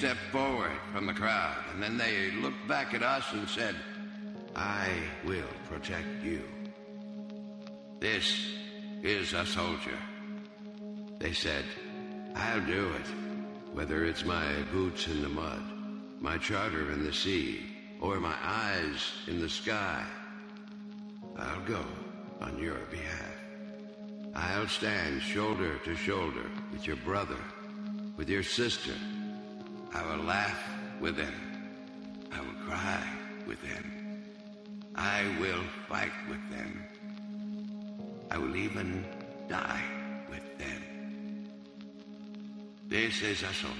stepped forward from the crowd, and then they looked back at us and said, I will protect you. This is a soldier. They said, I'll do it, whether it's my boots in the mud, my charter in the sea, or my eyes in the sky. I'll go on your behalf. I'll stand shoulder to shoulder with your brother, with your sister. I will laugh with them. I will cry with them. I will fight with them. I will even die with them. This is a soldier.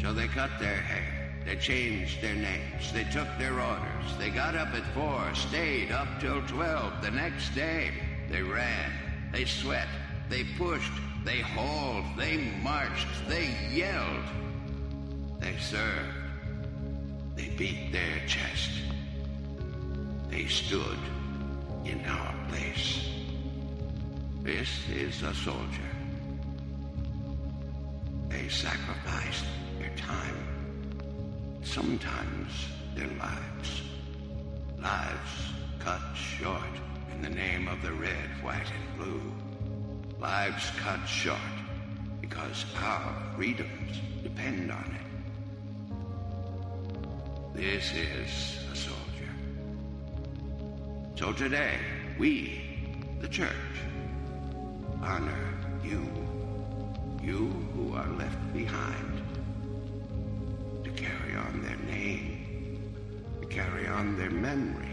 So they cut their hair. They changed their names. They took their orders. They got up at four, stayed up till twelve. The next day, they ran. They sweat. They pushed. They hauled. They marched. They yelled. They served. They beat their chest. They stood in our place. This is a soldier. They sacrificed their time, sometimes their lives. Lives cut short in the name of the red, white, and blue. Lives cut short because our freedoms depend on it. This is a soldier. So today, we, the church, honor you, you who are left behind, to carry on their name, to carry on their memory,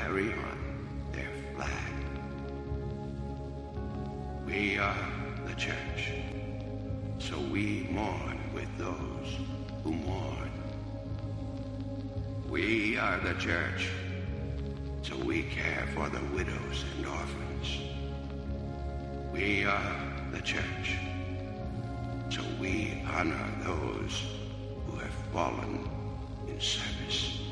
carry on their flag. We are the church, so we mourn with those who mourn. We are the church, so we care for the widows and orphans. We are the church, so we honor those who have fallen in service.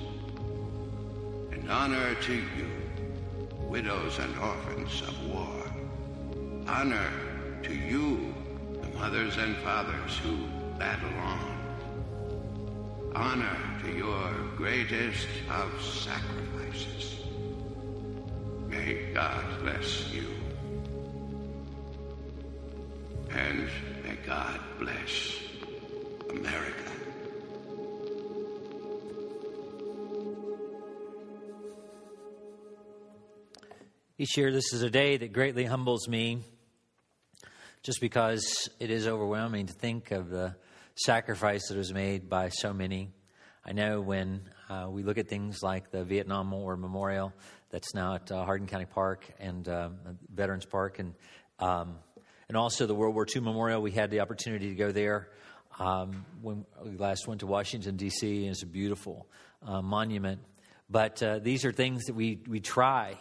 Honor to you, widows and orphans of war. Honor to you, the mothers and fathers who battle on. Honor to your greatest of sacrifices. May God bless you. And may God bless America. Each year, this is a day that greatly humbles me just because it is overwhelming to think of the sacrifice that was made by so many. I know when uh, we look at things like the Vietnam War Memorial that's now at uh, Hardin County Park and um, Veterans Park, and um, and also the World War II Memorial. We had the opportunity to go there um, when we last went to Washington D.C. and it's a beautiful uh, monument. But uh, these are things that we we try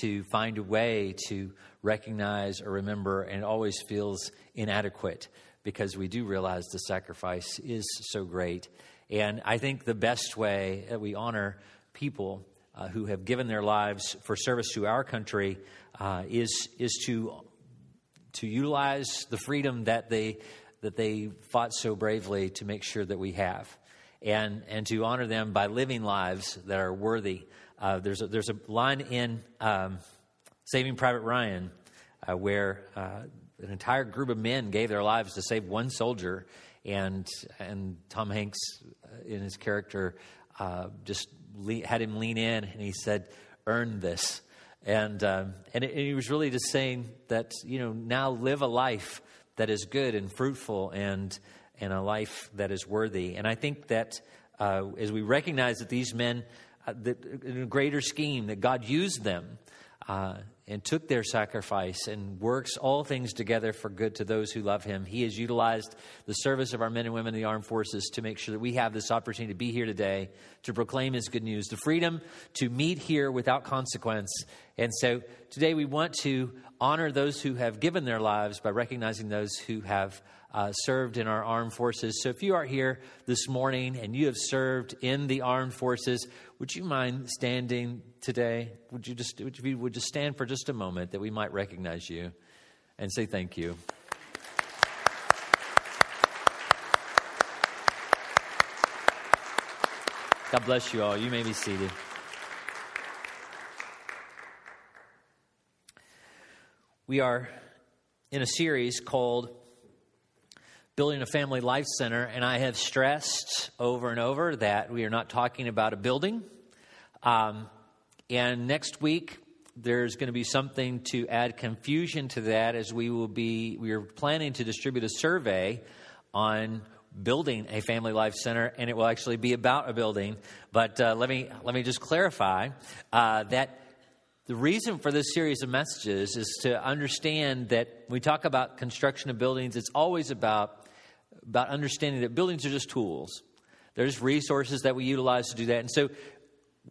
to find a way to recognize or remember, and it always feels inadequate because we do realize the sacrifice is so great. And I think the best way that we honor people uh, who have given their lives for service to our country uh, is, is to, to utilize the freedom that they, that they fought so bravely to make sure that we have. And, and to honor them by living lives that are worthy. Uh, there's, a, there's a line in um, Saving Private Ryan uh, where uh, an entire group of men gave their lives to save one soldier, and and Tom Hanks, uh, in his character, uh, just le- had him lean in, and he said, "Earn this," and um, and, it, and he was really just saying that you know now live a life that is good and fruitful and and a life that is worthy. And I think that uh, as we recognize that these men, uh, that in a greater scheme, that God used them uh, and took their sacrifice and works all things together for good to those who love him. He has utilized the service of our men and women in the armed forces to make sure that we have this opportunity to be here today to proclaim his good news, the freedom to meet here without consequence. And so today we want to honor those who have given their lives by recognizing those who have uh, served in our armed forces. So if you are here this morning and you have served in the armed forces, would you mind standing today? Would you just would you, would you stand for just a moment that we might recognize you and say thank you? God bless you all. You may be seated. We are in a series called building a family life center, and I have stressed over and over that we are not talking about a building. Um, and next week, there's going to be something to add confusion to that as we will be, we are planning to distribute a survey on building a family life center, and it will actually be about a building. But uh, let me let me just clarify uh, that the reason for this series of messages is to understand that we talk about construction of buildings, it's always about about understanding that buildings are just tools. There's resources that we utilize to do that. And so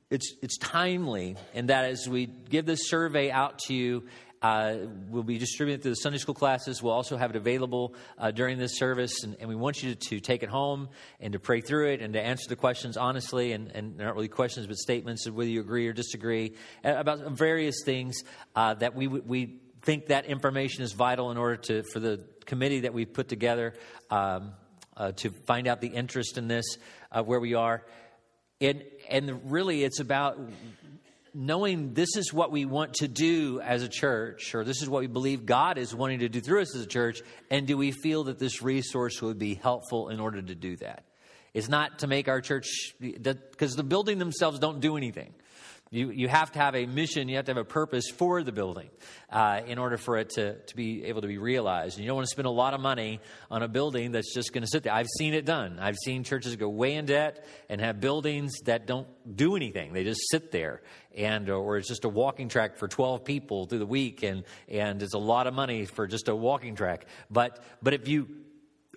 it's, it's timely in that as we give this survey out to you, uh, we'll be distributing to the Sunday school classes. We'll also have it available uh, during this service. And, and, we want you to, to, take it home and to pray through it and to answer the questions honestly and, and not really questions, but statements of whether you agree or disagree uh, about various things uh, that we, we think that information is vital in order to, for the committee that we've put together um, uh, to find out the interest in this, uh, where we are. And, and really, it's about knowing this is what we want to do as a church, or this is what we believe God is wanting to do through us as a church, and do we feel that this resource would be helpful in order to do that? It's not to make our church, because the building themselves don't do anything. You, you have to have a mission, you have to have a purpose for the building uh, in order for it to, to be able to be realized. And you don't want to spend a lot of money on a building that's just going to sit there. I've seen it done. I've seen churches go way in debt and have buildings that don't do anything, they just sit there. And, or it's just a walking track for 12 people through the week, and, and it's a lot of money for just a walking track. But, but if you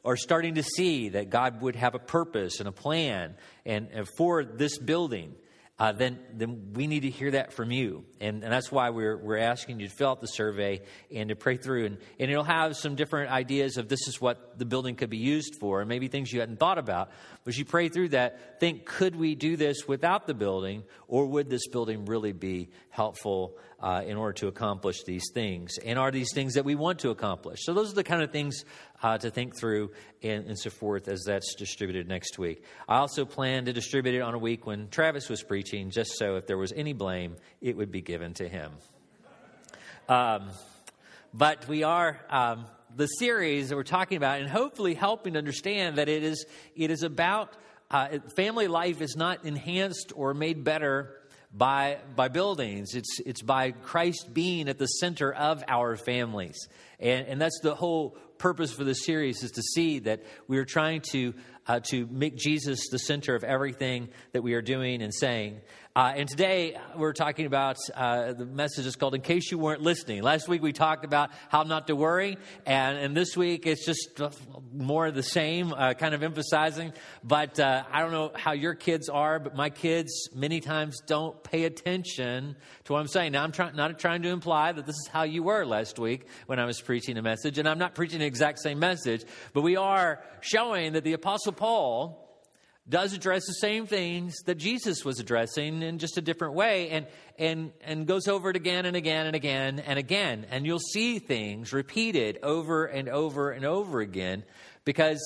are starting to see that God would have a purpose and a plan and, and for this building, uh, then, then we need to hear that from you. And, and that's why we're, we're asking you to fill out the survey and to pray through. And, and it'll have some different ideas of this is what the building could be used for, and maybe things you hadn't thought about. But you pray through that, think could we do this without the building, or would this building really be helpful uh, in order to accomplish these things? And are these things that we want to accomplish? So, those are the kind of things uh, to think through and, and, so forth as that's distributed next week. I also plan to distribute it on a week when Travis was preaching, just so if there was any blame, it would be given to him. Um, but we are. Um, the series that we're talking about, and hopefully helping to understand that it is, it is about uh, family life is not enhanced or made better by, by buildings. It's, it's by Christ being at the center of our families. And, and that's the whole purpose for this series is to see that we are trying to, uh, to make Jesus the center of everything that we are doing and saying. Uh, and today we're talking about uh, the message is called "In Case You Weren't Listening." Last week we talked about how not to worry, and, and this week it's just more of the same, uh, kind of emphasizing. But uh, I don't know how your kids are, but my kids many times don't pay attention to what I'm saying. Now I'm try- not trying to imply that this is how you were last week when I was preaching a message, and I'm not preaching the exact same message, but we are showing that the Apostle Paul does address the same things that Jesus was addressing in just a different way and, and, and goes over it again and again and again and again. And you'll see things repeated over and over and over again because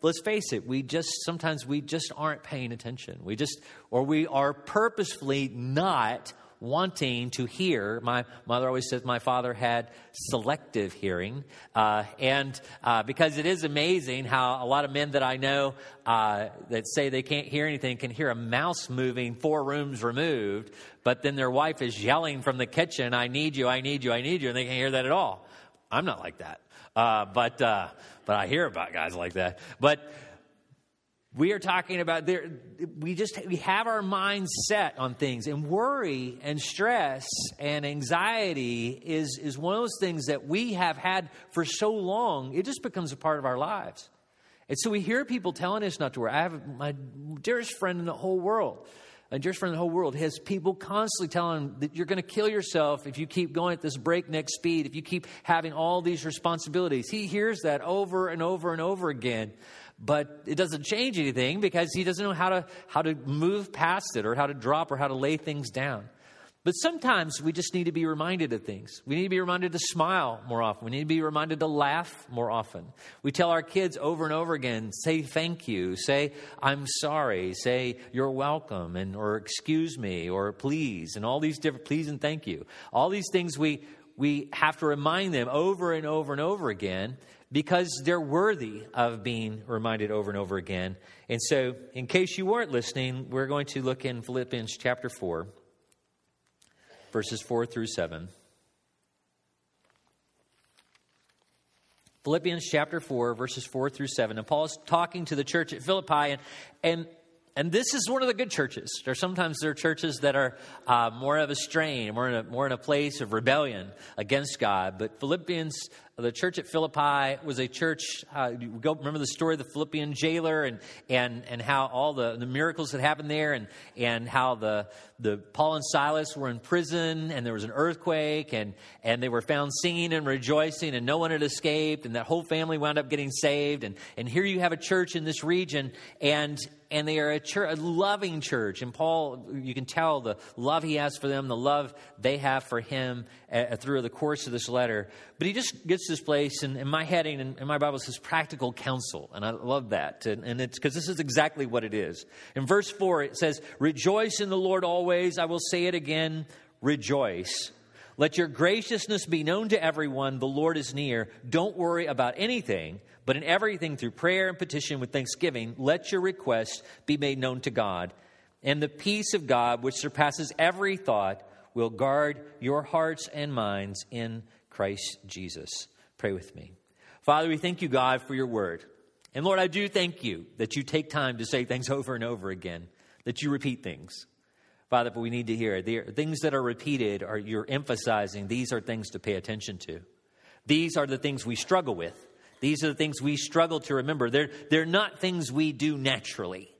let's face it, we just sometimes we just aren't paying attention. We just, or we are purposefully not wanting to hear. My mother always says my father had selective hearing. Uh, and uh, because it is amazing how a lot of men that I know uh, that say they can't hear anything can hear a mouse moving four rooms removed, but then their wife is yelling from the kitchen, I need you, I need you, I need you, and they can't hear that at all. I'm not like that. Uh, but, uh, but I hear about guys like that. But We are talking about there, we just we have our minds set on things, and worry and stress and anxiety is, is one of those things that we have had for so long, it just becomes a part of our lives. And so we hear people telling us not to worry. I have my dearest friend in the whole world a dearest friend in the whole world has people constantly telling him that you're going to kill yourself if you keep going at this breakneck speed, if you keep having all these responsibilities. He hears that over and over and over again, but it doesn't change anything because he doesn't know how to, how to move past it or how to drop or how to lay things down. But sometimes we just need to be reminded of things. We need to be reminded to smile more often. We need to be reminded to laugh more often. We tell our kids over and over again, say thank you, say I'm sorry, say you're welcome, and or excuse me, or please, and all these different please and thank you. All these things we we have to remind them over and over and over again because they're worthy of being reminded over and over again. And so, in case you weren't listening, we're going to look in Philippians chapter 4 verses 4 through 7. Philippians chapter 4, verses 4 through 7. And Paul is talking to the church at Philippi, and, and and this is one of the good churches. There sometimes there are churches that are uh, more of a strain, more in a, more in a place of rebellion against God. But Philippians, the church at Philippi was a church. Uh, go remember the story of the Philippian jailer and and and how all the, the miracles that happened there, and and how the the Paul and Silas were in prison, and there was an earthquake, and and they were found singing and rejoicing, and no one had escaped, and that whole family wound up getting saved. And and here you have a church in this region, and and they are a, church, a loving church. And Paul, you can tell the love he has for them, the love they have for him uh, through the course of this letter. But he just gets this place, and, and my heading in, in, my Bible says practical counsel. And I love that. And, and it's because this is exactly what it is. In verse 4, it says, Rejoice in the Lord always. I will say it again, rejoice. Let your graciousness be known to everyone. The Lord is near. Don't worry about anything but in everything, through prayer and petition with thanksgiving, let your requests be made known to God. And the peace of God, which surpasses every thought, will guard your hearts and minds in Christ Jesus. Pray with me. Father, we thank you, God, for your word. And Lord, I do thank you that you take time to say things over and over again, that you repeat things. Father, but we need to hear it. things that are repeated are you're emphasizing these are things to pay attention to. These are the things we struggle with. These are the things we struggle to remember. They're, they're not things we do naturally.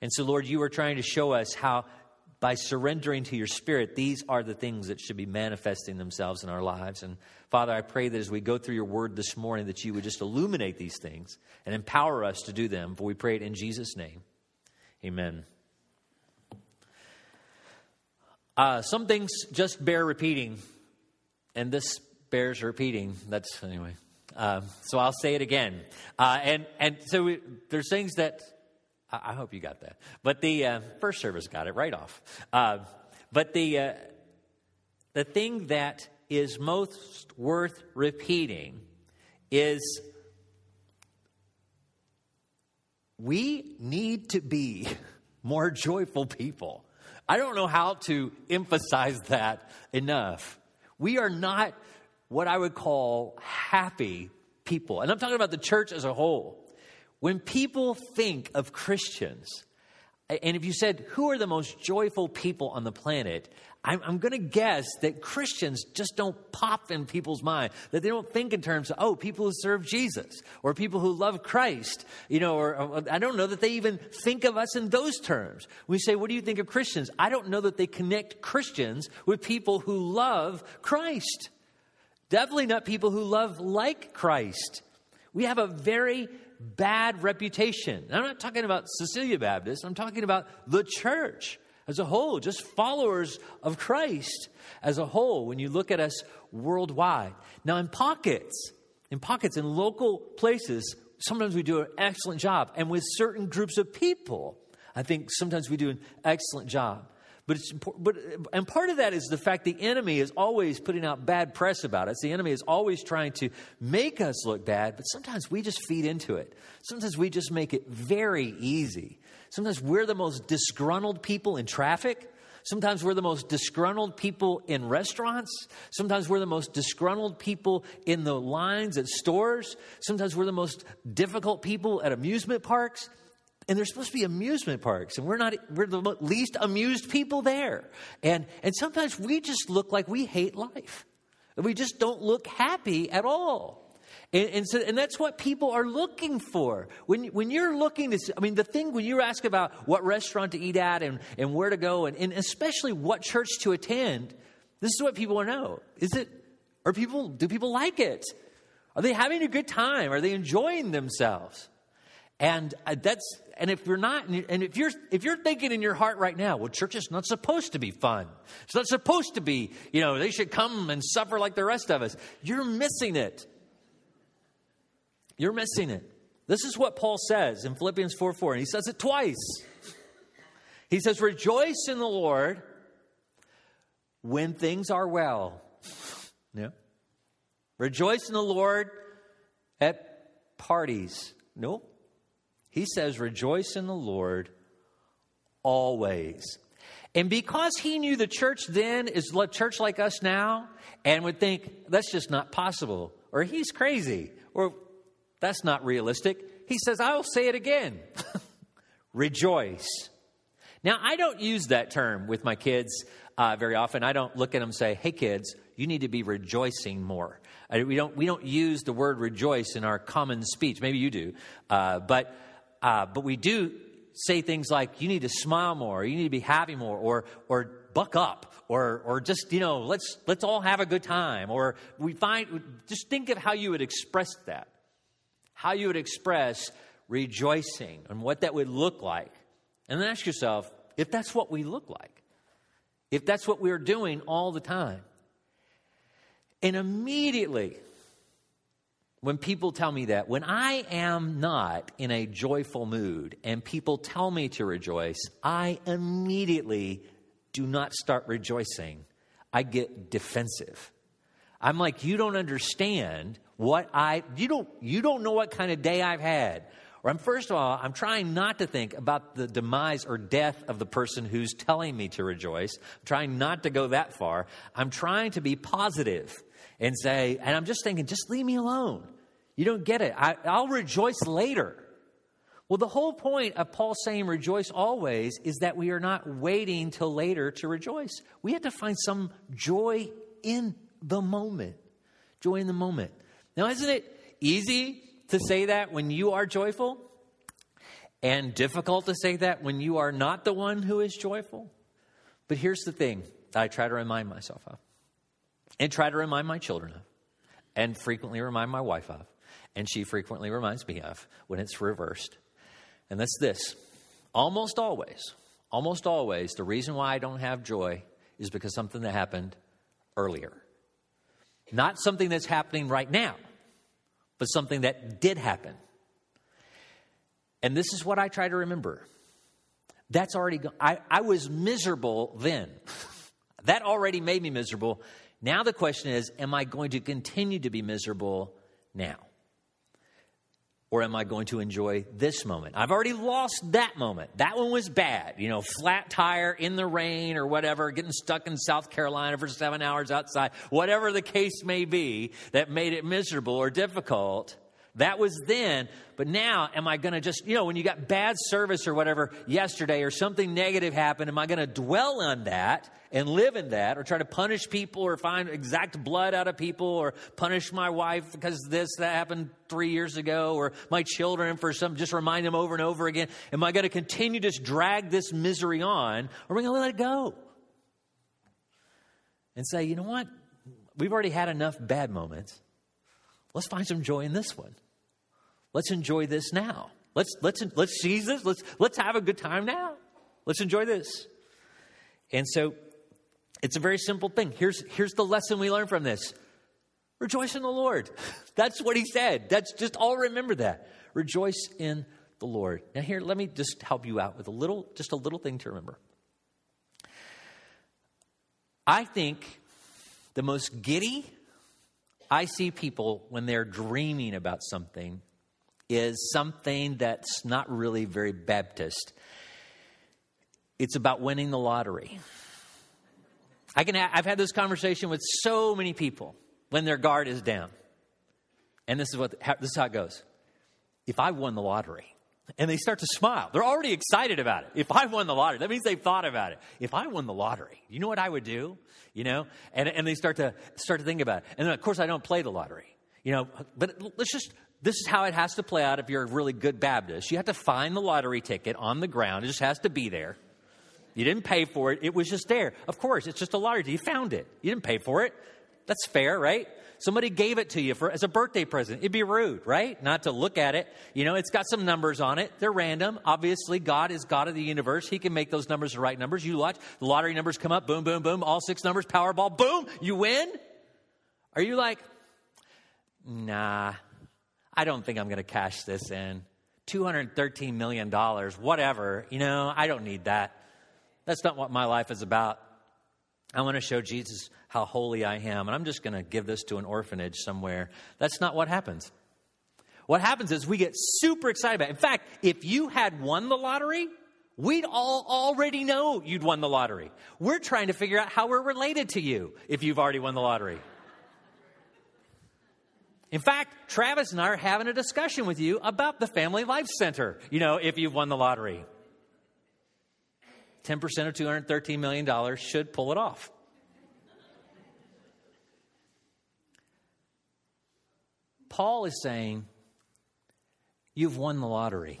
And so, Lord, you are trying to show us how, by surrendering to your Spirit, these are the things that should be manifesting themselves in our lives. And Father, I pray that as we go through your word this morning, that you would just illuminate these things and empower us to do them. For we pray it in Jesus' name. Amen. Uh, some things just bear repeating, and this bears repeating. That's, anyway. Uh, so I'll say it again. Uh, and, and so we, there's things that, I, hope you got that. But the uh, first service got it right off. Uh, but the, uh, the thing that is most worth repeating is we need to be more joyful people. I don't know how to emphasize that enough. We are not what I would call happy people. And I'm talking about the church as a whole. When people think of Christians, and if you said, who are the most joyful people on the planet? I'm, I'm going to guess that Christians just don't pop in people's mind, that they don't think in terms of, oh, people who serve Jesus or people who love Christ, you know, or, or I don't know that they even think of us in those terms. We say, what do you think of Christians? I don't know that they connect Christians with people who love Christ. Definitely not people who love like Christ. We have a very bad reputation. I'm not talking about Cecilia Baptist, I'm talking about the church as a whole, just followers of Christ as a whole when you look at us worldwide. Now, in pockets, in pockets, in local places, sometimes we do an excellent job. And with certain groups of people, I think sometimes we do an excellent job. But, it's, but and part of that is the fact the enemy is always putting out bad press about us. The enemy is always trying to make us look bad, but sometimes we just feed into it. Sometimes we just make it very easy. Sometimes we're the most disgruntled people in traffic. Sometimes we're the most disgruntled people in restaurants. Sometimes we're the most disgruntled people in the lines at stores. Sometimes we're the most difficult people at amusement parks. And there's supposed to be amusement parks and we're not we're the least amused people there and and sometimes we just look like we hate life we just don't look happy at all and, and, so, and that's what people are looking for. When, when you're looking to, I mean, the thing when you ask about what restaurant to eat at and, and where to go, and, and especially what church to attend, this is what people want to know. Is it, are people, do people like it? Are they having a good time? Are they enjoying themselves? And uh, that's, and if you're not, and if you're, if you're thinking in your heart right now, well, church is not supposed to be fun. It's not supposed to be, you know, they should come and suffer like the rest of us. You're missing it. You're missing it. This is what Paul says in Philippians 4 4, and he says it twice. He says, Rejoice in the Lord when things are well. Yeah. Rejoice in the Lord at parties. No. He says, Rejoice in the Lord always. And because he knew the church then is a church like us now, and would think, that's just not possible, or he's crazy, or that's not realistic. He says, I'll say it again rejoice. Now, I don't use that term with my kids uh, very often. I don't look at them and say, hey, kids, you need to be rejoicing more. I, we, don't, we don't use the word rejoice in our common speech. Maybe you do. Uh, but, uh, but we do say things like, you need to smile more, you need to be happy more, or, or buck up, or, or just, you know, let's, let's all have a good time. Or we find, just think of how you would express that how you would express rejoicing and what that would look like. And then ask yourself if that's what we look like, if that's what we're doing all the time. And immediately, when people tell me that, when I am not in a joyful mood and people tell me to rejoice, I immediately do not start rejoicing. I get defensive. I'm like, you don't understand what I you don't you don't know what kind of day I've had. Or I'm first of all, I'm trying not to think about the demise or death of the person who's telling me to rejoice. I'm trying not to go that far. I'm trying to be positive and say, and I'm just thinking, just leave me alone. You don't get it. I, I'll rejoice later. Well, the whole point of Paul saying rejoice always is that we are not waiting till later to rejoice. We have to find some joy in the moment. Joy in the moment. Now, isn't it easy to say that when you are joyful? And difficult to say that when you are not the one who is joyful? But here's the thing I try to remind myself of, and try to remind my children of, and frequently remind my wife of, and she frequently reminds me of when it's reversed. And that's this almost always, almost always, the reason why I don't have joy is because something that happened earlier. Not something that's happening right now, but something that did happen. And this is what I try to remember. That's already, go- I, I was miserable then. that already made me miserable. Now the question is, am I going to continue to be miserable now? Or am I going to enjoy this moment? I've already lost that moment. That one was bad. You know, flat tire in the rain or whatever, getting stuck in South Carolina for seven hours outside, whatever the case may be that made it miserable or difficult. That was then, but now am I going to just, you know, when you got bad service or whatever yesterday or something negative happened, am I going to dwell on that and live in that or try to punish people or find exact blood out of people or punish my wife because this that happened three years ago or my children for some, just remind them over and over again? Am I going to continue to just drag this misery on or am I going to let it go? And say, you know what? We've already had enough bad moments. Let's find some joy in this one. Let's enjoy this now. Let's, let's, let's seize this. Let's, let's have a good time now. Let's enjoy this. And so it's a very simple thing. Here's, here's the lesson we learn from this rejoice in the Lord. That's what he said. That's just all remember that. Rejoice in the Lord. Now, here, let me just help you out with a little, just a little thing to remember. I think the most giddy I see people when they're dreaming about something is something that's not really very Baptist. It's about winning the lottery. I can, I've had this conversation with so many people when their guard is down. And this is, what, this is how it goes. If I won the lottery, And they start to smile. They're already excited about it. If I won the lottery, that means they've thought about it. If I won the lottery, you know what I would do? You know? And, and they start to start to think about it. And then of course I don't play the lottery. You know, but let's just this is how it has to play out if you're a really good Baptist. You have to find the lottery ticket on the ground. It just has to be there. You didn't pay for it. It was just there. Of course, it's just a lottery. You found it. You didn't pay for it. That's fair, right? Somebody gave it to you for, as a birthday present. It'd be rude, right? Not to look at it. You know, it's got some numbers on it. They're random. Obviously, God is God of the universe. He can make those numbers the right numbers. You watch, the lottery numbers come up, boom, boom, boom, all six numbers, Powerball, boom, you win. Are you like, nah, I don't think I'm going to cash this in. $213 million, whatever. You know, I don't need that. That's not what my life is about. I want to show Jesus how holy I am, and I'm just going to give this to an orphanage somewhere. That's not what happens. What happens is we get super excited about it. In fact, if you had won the lottery, we'd all already know you'd won the lottery. We're trying to figure out how we're related to you if you've already won the lottery. In fact, Travis and I are having a discussion with you about the Family Life Center, you know, if you've won the lottery. 10% of $213 million should pull it off. Paul is saying, You've won the lottery.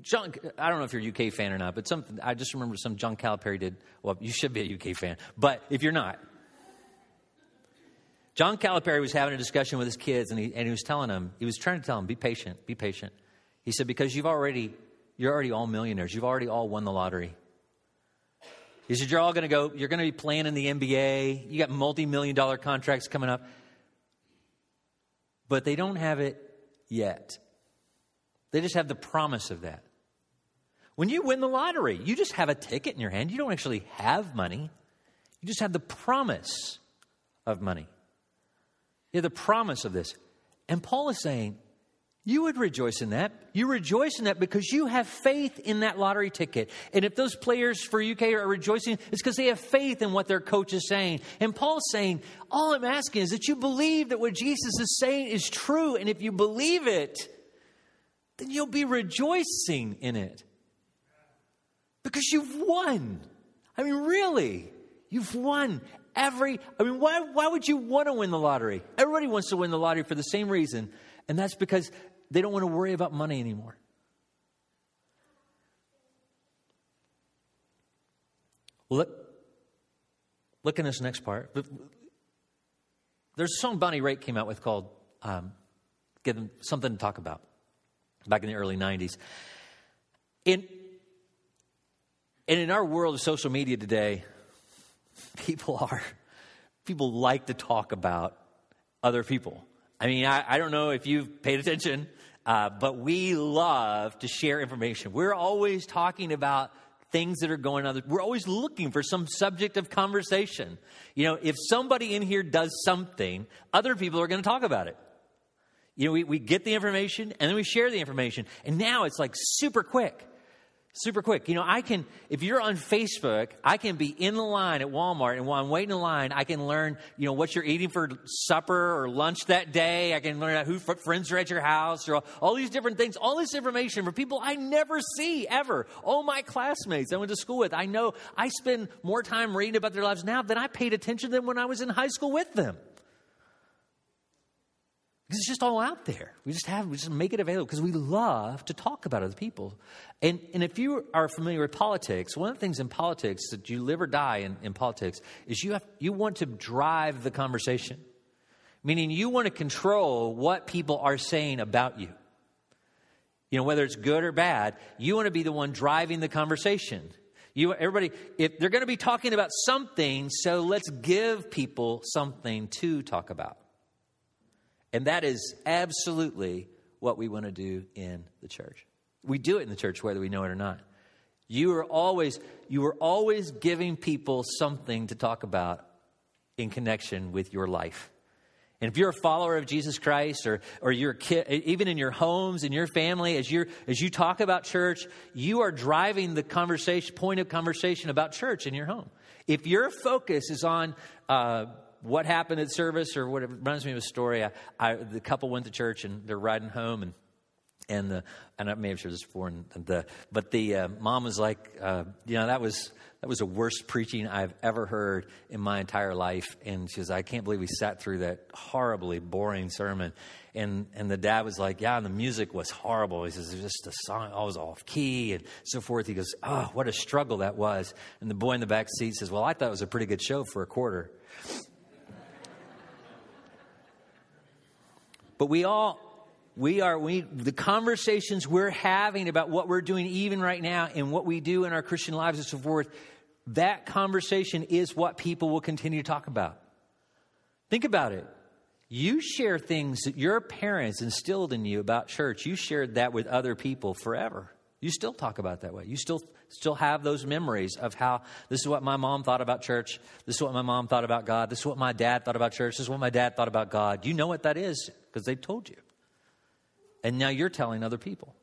John, I don't know if you're a UK fan or not, but I just remember some John Calipari did. Well, you should be a UK fan, but if you're not, John Calipari was having a discussion with his kids, and he, and he was telling them, he was trying to tell them, be patient, be patient. He said, because you've already, you're already all millionaires. You've already all won the lottery. He said, you're all going to go, you're going to be playing in the NBA. You got multi-million dollar contracts coming up but they don't have it yet. They just have the promise of that. When you win the lottery, you just have a ticket in your hand. You don't actually have money, you just have the promise of money. You the promise of this. And Paul is saying, you would rejoice in that. You rejoice in that because you have faith in that lottery ticket. And if those players for UK are rejoicing, it's because they have faith in what their coach is saying. And Paul's saying, all I'm asking is that you believe that what Jesus is saying is true. And if you believe it, then you'll be rejoicing in it. Because you've won. I mean, really, you've won every. I mean, why, why would you want to win the lottery? Everybody wants to win the lottery for the same reason. And that's because they don't want to worry about money anymore. Look, look in this next part. There's a song Bonnie Raitt came out with called um, "Give Them Something to Talk About" back in the early '90s. In and in our world of social media today, people are people like to talk about other people. I mean, I, I don't know if you've paid attention, uh, but we love to share information. We're always talking about things that are going on. We're always looking for some subject of conversation. You know, if somebody in here does something, other people are going to talk about it. You know, we, we get the information and then we share the information. And now it's like super quick super quick. You know, I can, if you're on Facebook, I can be in the line at Walmart, and while I'm waiting in line, I can learn, you know, what you're eating for supper or lunch that day. I can learn who friends are at your house, or all, all these different things. All this information for people I never see ever. All my classmates I went to school with, I know I spend more time reading about their lives now than I paid attention to them when I was in high school with them. Because it's just all out there. We just have, we just make it available because we love to talk about other people. And, and if you are familiar with politics, one of the things in politics that you live or die in, in politics is you, have, you want to drive the conversation. Meaning you want to control what people are saying about you. You know, whether it's good or bad, you want to be the one driving the conversation. You, everybody, if they're going to be talking about something, so let's give people something to talk about. And that is absolutely what we want to do in the church. We do it in the church whether we know it or not. You are always you are always giving people something to talk about in connection with your life. And if you're a follower of Jesus Christ or, or you're kid, even in your homes, in your family, as, you as you talk about church, you are driving the conversation, point of conversation about church in your home. If your focus is on uh, what happened at service or what it reminds me of a story. I, I, the couple went to church and they're riding home and and the and I may have shared this before. And the but the uh, mom was like, uh, you know, that was that was the worst preaching I've ever heard in my entire life. And she was, I can't believe we sat through that horribly boring sermon. And and the dad was like, yeah, and the music was horrible. He says, it was just a song, I was off key and so forth. He goes, oh, what a struggle that was. And the boy in the back seat says, well, I thought it was a pretty good show for a quarter. But we all we are we the conversations we're having about what we're doing even right now and what we do in our christian lives and so forth that conversation is what people will continue to talk about. Think about it. You share things that your parents instilled in you about church. You shared that with other people forever. You still talk about that way. You still still have those memories of how this is what my mom thought about church this is what my mom thought about god this is what my dad thought about church this is what my dad thought about god you know what that is because they told you and now you're telling other people.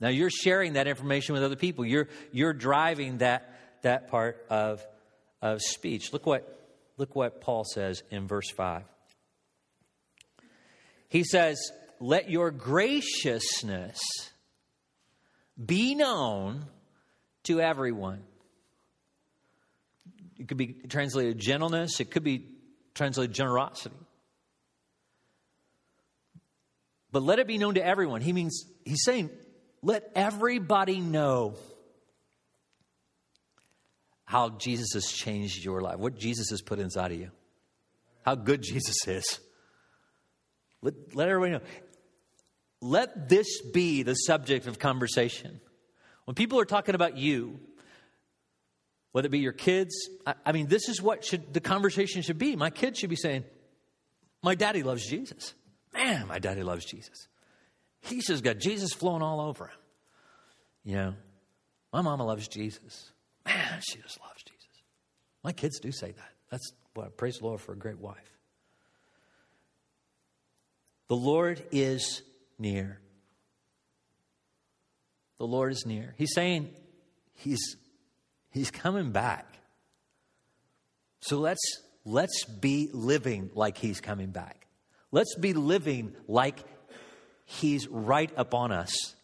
Now you're sharing that information with other people. You're, you're driving that, that part of, of speech. Look what, look what Paul says in verse 5. He says, Let your graciousness be known to everyone. It could be translated gentleness, it could be translated generosity. But let it be known to everyone. He means, he's saying, let everybody know how Jesus has changed your life, what Jesus has put inside of you, how good Jesus is. Let, let everybody know. Let this be the subject of conversation. When people are talking about you, whether it be your kids, I, I mean, this is what should the conversation should be. My kids should be saying, My daddy loves Jesus. Man, my daddy loves Jesus. He's just got Jesus flowing all over him. You know, my mama loves Jesus. Man, she just loves Jesus. My kids do say that. That's what praise the Lord for a great wife. The Lord is near. The Lord is near. He's saying he's he's coming back. So let's let's be living like he's coming back. Let's be living like He's right upon us.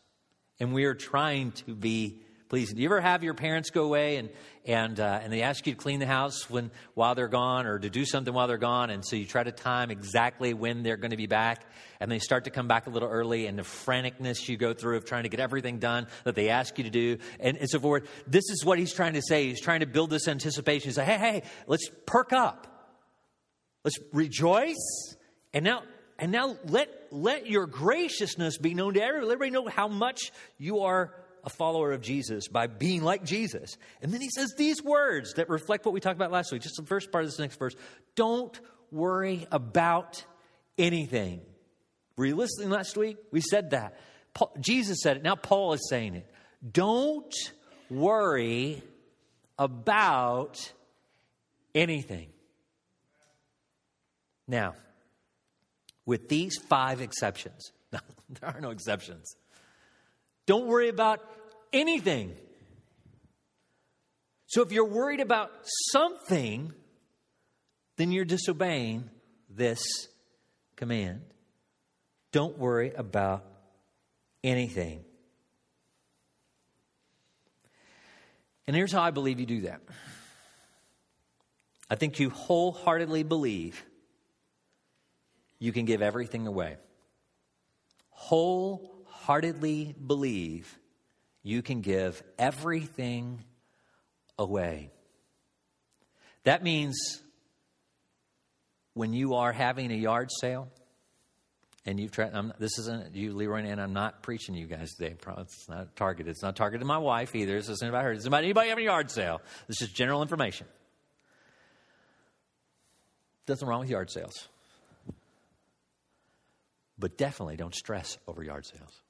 And we are trying to be pleasing. Do you ever have your parents go away and, and, uh, and they ask you to clean the house when, while they're gone or to do something while they're gone? And so you try to time exactly when they're going to be back. And they start to come back a little early and the franticness you go through of trying to get everything done that they ask you to do and, and so forth. This is what he's trying to say. He's trying to build this anticipation. He's like, hey, hey, let's perk up. Let's rejoice and now, and now let, let your graciousness be known to everybody. Let everybody know how much you are a follower of Jesus by being like Jesus. And then he says these words that reflect what we talked about last week. Just the first part of this next verse. Don't worry about anything. Were you listening last week? We said that. Paul, Jesus said it. Now Paul is saying it. Don't worry about anything. Now, with these five exceptions. There are no exceptions. Don't worry about anything. So if you're worried about something, then you're disobeying this command. Don't worry about anything. And here's how I believe you do that. I think you wholeheartedly believe you can give everything away. Wholeheartedly believe you can give everything away. That means when you are having a yard sale, and you've tried, I'm, this isn't you, Leroy, and I'm not preaching to you guys today. It's not targeted. It's not targeted to my wife either. This isn't about her. It's about anybody having a yard sale. This is general information. Nothing wrong with yard sales. But definitely don't stress over yard sales.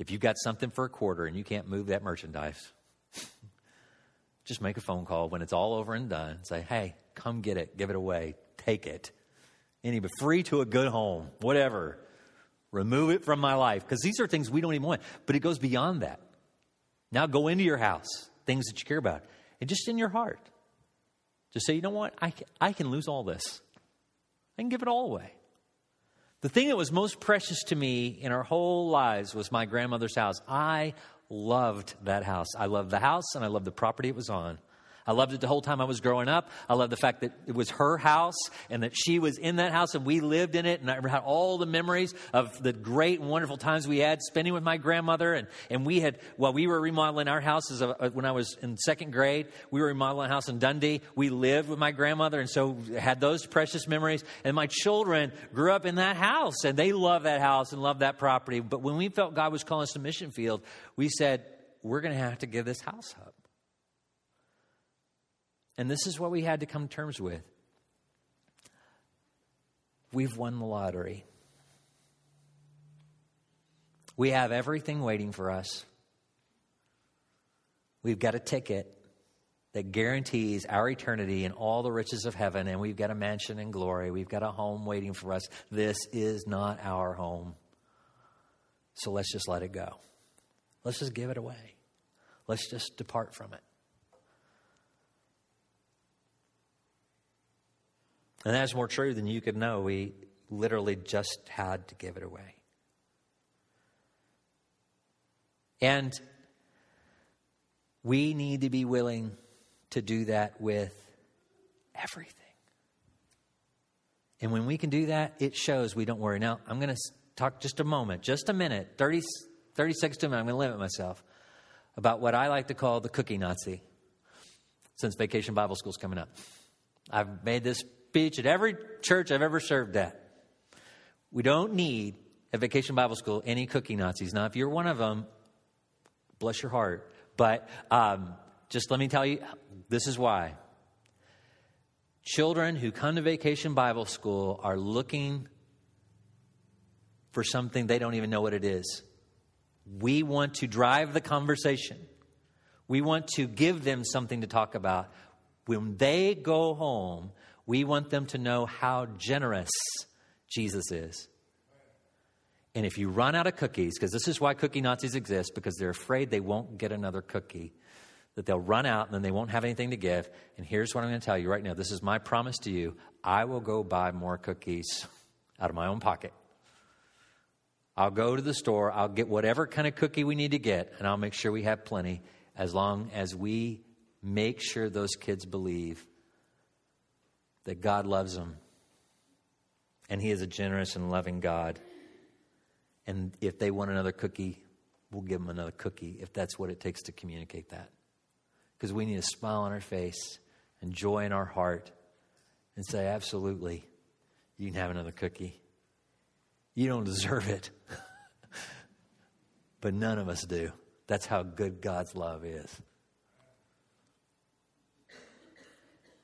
If you've got something for a quarter and you can't move that merchandise, just make a phone call when it's all over and done. Say, hey, come get it, give it away, take it. Any but free to a good home, whatever. Remove it from my life. Because these are things we don't even want. But it goes beyond that. Now go into your house, things that you care about, and just in your heart. Just say, you know what? I can, I can lose all this. I can give it all away. The thing that was most precious to me in our whole lives was my grandmother's house. I loved that house. I loved the house and I loved the property it was on. I loved it the whole time I was growing up. I loved the fact that it was her house and that she was in that house and we lived in it. And I had all the memories of the great and wonderful times we had spending with my grandmother. And, and we had, while we were remodeling our house as a, uh, uh, when I was in second grade, we were remodeling a house in Dundee. We lived with my grandmother and so had those precious memories. And my children grew up in that house and they love that house and love that property. But when we felt God was calling us to mission field, we said, we're going to have to give this house up. And this is what we had to come to terms with. We've won the lottery. We have everything waiting for us. We've got a ticket that guarantees our eternity and all the riches of heaven, and we've got a mansion in glory. We've got a home waiting for us. This is not our home. So let's just let it go. Let's just give it away. Let's just depart from it. And that's more true than you could know. We literally just had to give it away. And we need to be willing to do that with everything. And when we can do that, it shows we don't worry. Now, I'm going to talk just a moment, just a minute, 30, 30 seconds to a minute. I'm going to limit myself about what I like to call the cookie Nazi since Vacation Bible School is coming up. I've made this speech at every church I've ever served at. We don't need at Vacation Bible School any cookie Nazis. Now, if you're one of them, bless your heart. But um, just let me tell you, this is why. Children who come to Vacation Bible School are looking for something they don't even know what it is. We want to drive the conversation. We want to give them something to talk about. When they go home, we want them to know how generous Jesus is. And if you run out of cookies, because this is why cookie Nazis exist, because they're afraid they won't get another cookie, that they'll run out and then they won't have anything to give. And here's what I'm going to tell you right now this is my promise to you I will go buy more cookies out of my own pocket. I'll go to the store, I'll get whatever kind of cookie we need to get, and I'll make sure we have plenty as long as we make sure those kids believe that God loves them and He is a generous and loving God. And if they want another cookie, we'll give them another cookie if that's what it takes to communicate that. Because we need a smile on our face and joy in our heart and say, absolutely, you can have another cookie. You don't deserve it. but none of us do. That's how good God's love is.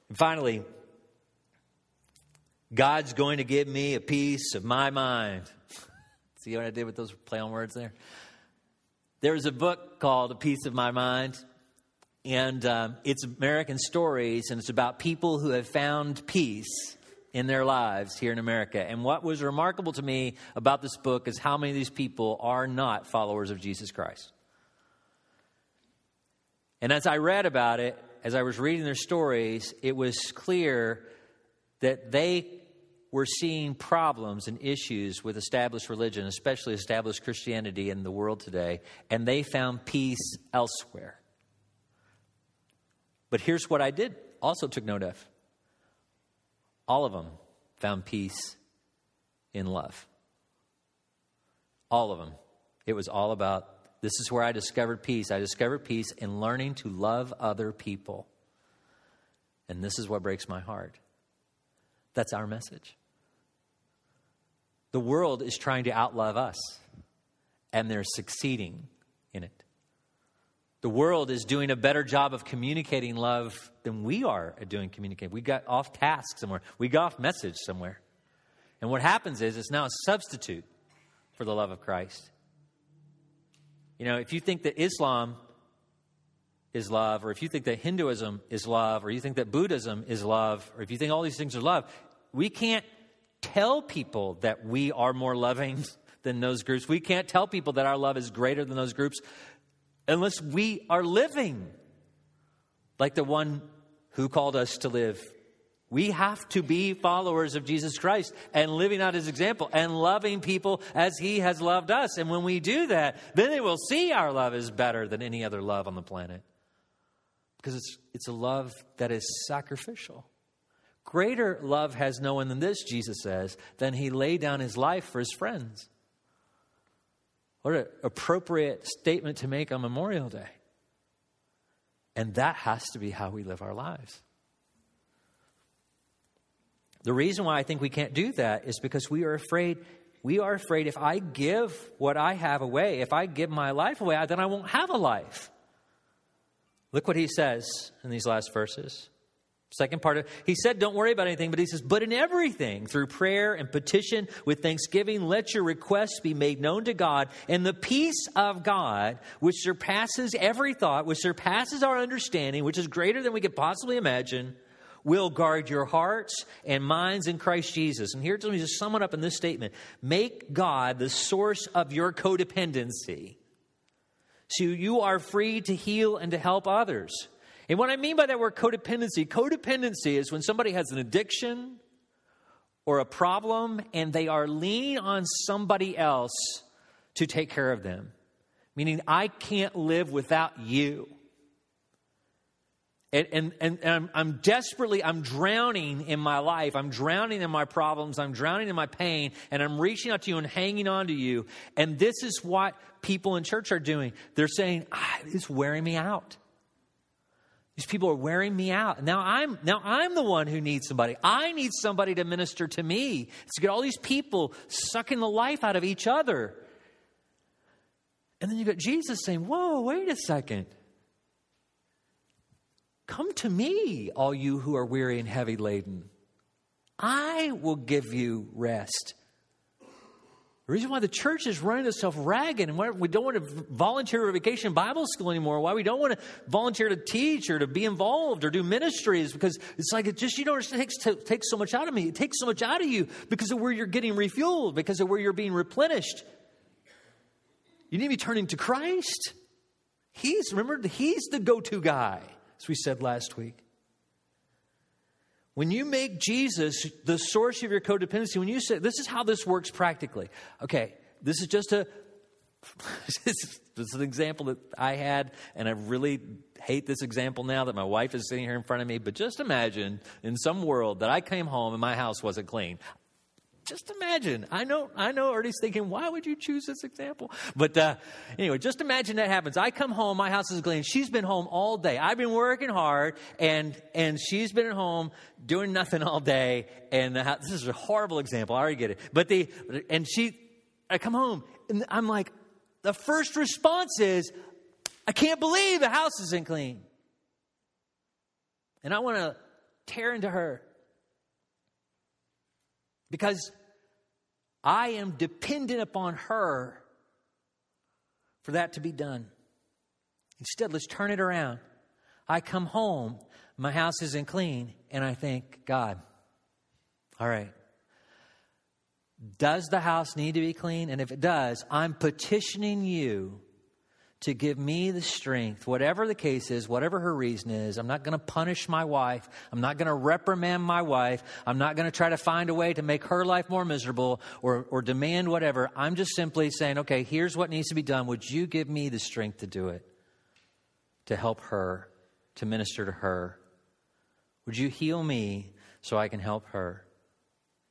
And finally, God's going to give me a piece of my mind. See what I did with those play on words there? There's a book called A Piece of My Mind, and um, it's American stories, and it's about people who have found peace in their lives here in America. And what was remarkable to me about this book is how many of these people are not followers of Jesus Christ. And as I read about it, as I was reading their stories, it was clear that they were seeing problems and issues with established religion, especially established Christianity in the world today, and they found peace elsewhere. But here's what I did also took note of all of them found peace in love. All of them. It was all about this is where I discovered peace. I discovered peace in learning to love other people. And this is what breaks my heart. That's our message. The world is trying to outlove us, and they're succeeding in it. The world is doing a better job of communicating love than we are at doing communicating. We got off task somewhere, we got off message somewhere. And what happens is it's now a substitute for the love of Christ. You know, if you think that Islam is love, or if you think that Hinduism is love, or you think that Buddhism is love, or if you think all these things are love, we can't tell people that we are more loving than those groups. We can't tell people that our love is greater than those groups unless we are living like the one who called us to live We have to be followers of Jesus Christ and living out his example and loving people as he has loved us. And when we do that, then they will see our love is better than any other love on the planet. Because it's, it's a love that is sacrificial. Greater love has no one than this, Jesus says, than he laid down his life for his friends. What an appropriate statement to make on Memorial Day. And that has to be how we live our lives. The reason why I think we can't do that is because we are afraid. We are afraid if I give what I have away, if I give my life away, then I won't have a life. Look what he says in these last verses. Second part of he said, Don't worry about anything, but he says, But in everything, through prayer and petition with thanksgiving, let your requests be made known to God, and the peace of God, which surpasses every thought, which surpasses our understanding, which is greater than we could possibly imagine, will guard your hearts and minds in Christ Jesus. And here, let me just sum it up in this statement Make God the source of your codependency. So you are free to heal and to help others. And what I mean by that word codependency, codependency is when somebody has an addiction or a problem and they are leaning on somebody else to take care of them. Meaning, I can't live without you. And, and, and, I'm, I'm desperately, I'm drowning in my life. I'm drowning in my problems. I'm drowning in my pain. And I'm reaching out to you and hanging on to you. And this is what people in church are doing. They're saying, ah, it's wearing me out. These people are wearing me out. Now I'm now I'm the one who needs somebody. I need somebody to minister to me. To get all these people sucking the life out of each other. And then you got Jesus saying, Whoa, wait a second. Come to me, all you who are weary and heavy laden. I will give you rest. The reason why the church is running itself ragged and why we don't want to volunteer for vacation Bible school anymore, why we don't want to volunteer to teach or to be involved or do ministry is because it's like it just, you don't it takes, takes so much out of me. It takes so much out of you because of where you're getting refueled, because of where you're being replenished. You need to be turning to Christ. He's, remember, he's the go to guy as we said last week. When you make Jesus the source of your codependency, when you say, this is how this works practically. Okay, this is just a, this is an example that I had, and I really hate this example now that my wife is sitting here in front of me. But just imagine in some world that I came home and my house wasn't clean. Just imagine. I know, I know Ernie's thinking, why would you choose this example? But uh, anyway, just imagine that happens. I come home, my house is clean. She's been home all day. I've been working hard, and and she's been at home doing nothing all day. And house, this is a horrible example. I already get it. But the and she, I come home, and I'm like, the first response is, I can't believe the house isn't clean. And I want to tear into her because I am dependent upon her for that to be done. Instead, let's turn it around. I come home, my house isn't clean, and I thank God, all right, does the house need to be clean? And if it does, I'm petitioning you to give me the strength, whatever the case is, whatever her reason is. I'm not going to punish my wife. I'm not going to reprimand my wife. I'm not going to try to find a way to make her life more miserable or, or demand whatever. I'm just simply saying, okay, here's what needs to be done. Would you give me the strength to do it? To help her, to minister to her? Would you heal me so I can help her?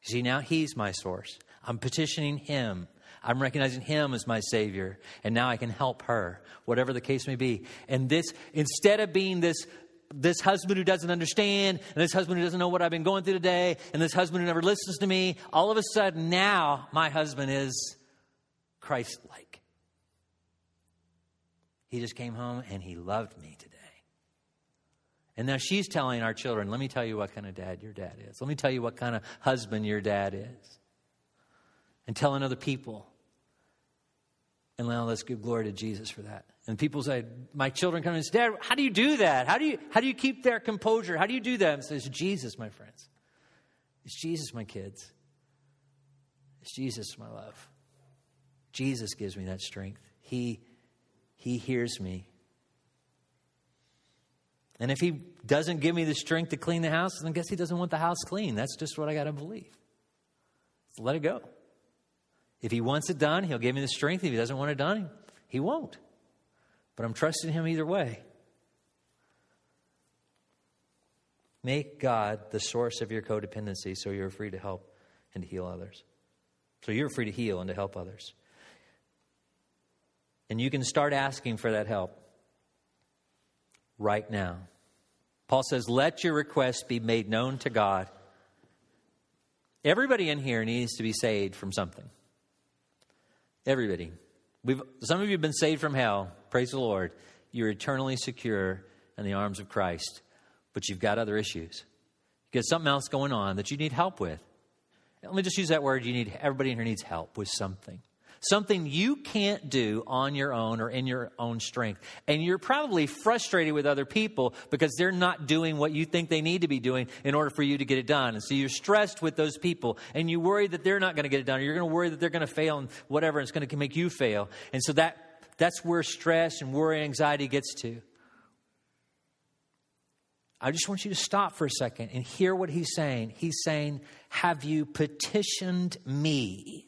See, now he's my source. I'm petitioning him I'm recognizing him as my Savior, and now I can help her, whatever the case may be. And this, instead of being this this husband who doesn't understand, and this husband who doesn't know what I've been going through today, and this husband who never listens to me, all of a sudden now my husband is Christ like. He just came home and he loved me today. And now she's telling our children, let me tell you what kind of dad your dad is. Let me tell you what kind of husband your dad is. And telling other people and now let's give glory to Jesus for that. And people say, my children come and say, Dad, how do you do that? How do you, how do you keep their composure? How do you do that? And says, Jesus, my friends. It's Jesus, my kids. It's Jesus, my love. Jesus gives me that strength. He, he hears me. And if he doesn't give me the strength to clean the house, then I guess he doesn't want the house clean. That's just what I got to believe. Let it go. If he wants it done, he'll give me the strength. If he doesn't want it done, he won't. But I'm trusting him either way. Make God the source of your codependency so you're free to help and to heal others. So you're free to heal and to help others. And you can start asking for that help right now. Paul says, Let your request be made known to God. Everybody in here needs to be saved from something. Everybody. We've, some of you have been saved from hell. Praise the Lord. You're eternally secure in the arms of Christ, but you've got other issues. You got something else going on that you need help with. Let me just use that word. You need everybody in here needs help with something something you can't do on your own or in your own strength. And you're probably frustrated with other people because they're not doing what you think they need to be doing in order for you to get it done. And so you're stressed with those people and you worry that they're not going to get it done or you're going to worry that they're going to fail and whatever, and it's going to make you fail. And so that, that's where stress and worry and anxiety gets to. I just want you to stop for a second and hear what he's saying. He's saying, Have you petitioned me?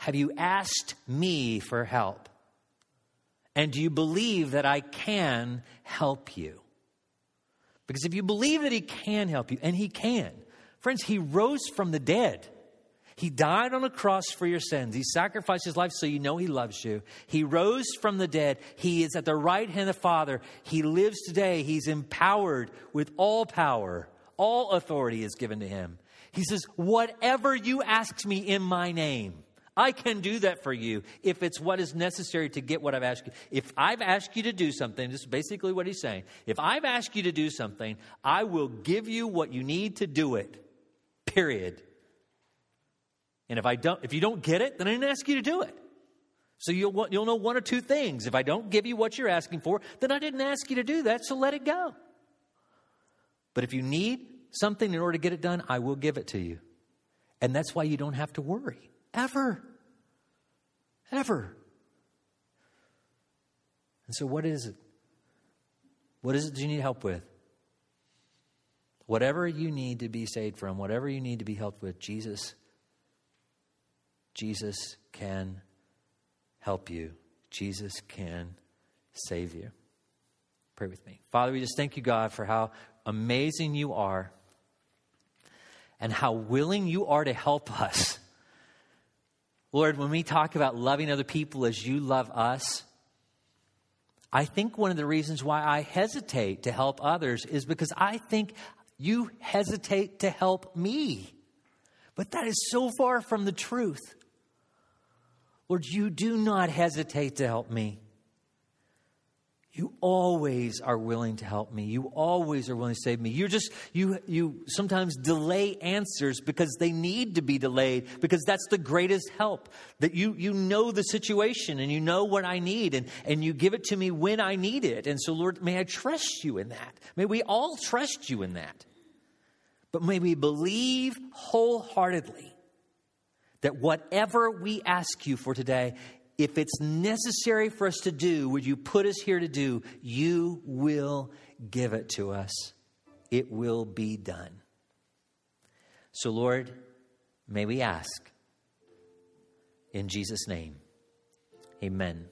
Have you asked me for help? And do you believe that I can help you? Because if you believe that He can help you, and He can, friends, He rose from the dead. He died on a cross for your sins. He sacrificed his life so you know he loves you. He rose from the dead. He is at the right hand of the Father. He lives today. He's empowered with all power. All authority is given to him. He says, Whatever you ask me in my name, I can do that for you if it's what is necessary to get what I've asked you. If I've asked you to do something, this is basically what he's saying. If I've asked you to do something, I will give you what you need to do it. Period. And if I don't if you don't get it, then I didn't ask you to do it. So you'll you'll know one or two things. If I don't give you what you're asking for, then I didn't ask you to do that, so let it go. But if you need something in order to get it done, I will give it to you. And that's why you don't have to worry ever. Ever. And so, what is it? What is it that you need help with? Whatever you need to be saved from, whatever you need to be helped with, Jesus, Jesus can help you. Jesus can save you. Pray with me. Father, we just thank you, God, for how amazing you are and how willing you are to help us. Lord, when we talk about loving other people as you love us, I think one of the reasons why I hesitate to help others is because I think you hesitate to help me. But that is so far from the truth. Lord, you do not hesitate to help me. You always are willing to help me. You always are willing to save me. You're just, you, you sometimes delay answers because they need to be delayed because that's the greatest help. That you, you know the situation and you know what I need and, and you give it to me when I need it. And so, Lord, may I trust you in that. May we all trust you in that. But may we believe wholeheartedly that whatever we ask you for today if it's necessary for us to do what you put us here to do, you will give it to us. It will be done. So, Lord, may we ask in Jesus' name. Amen.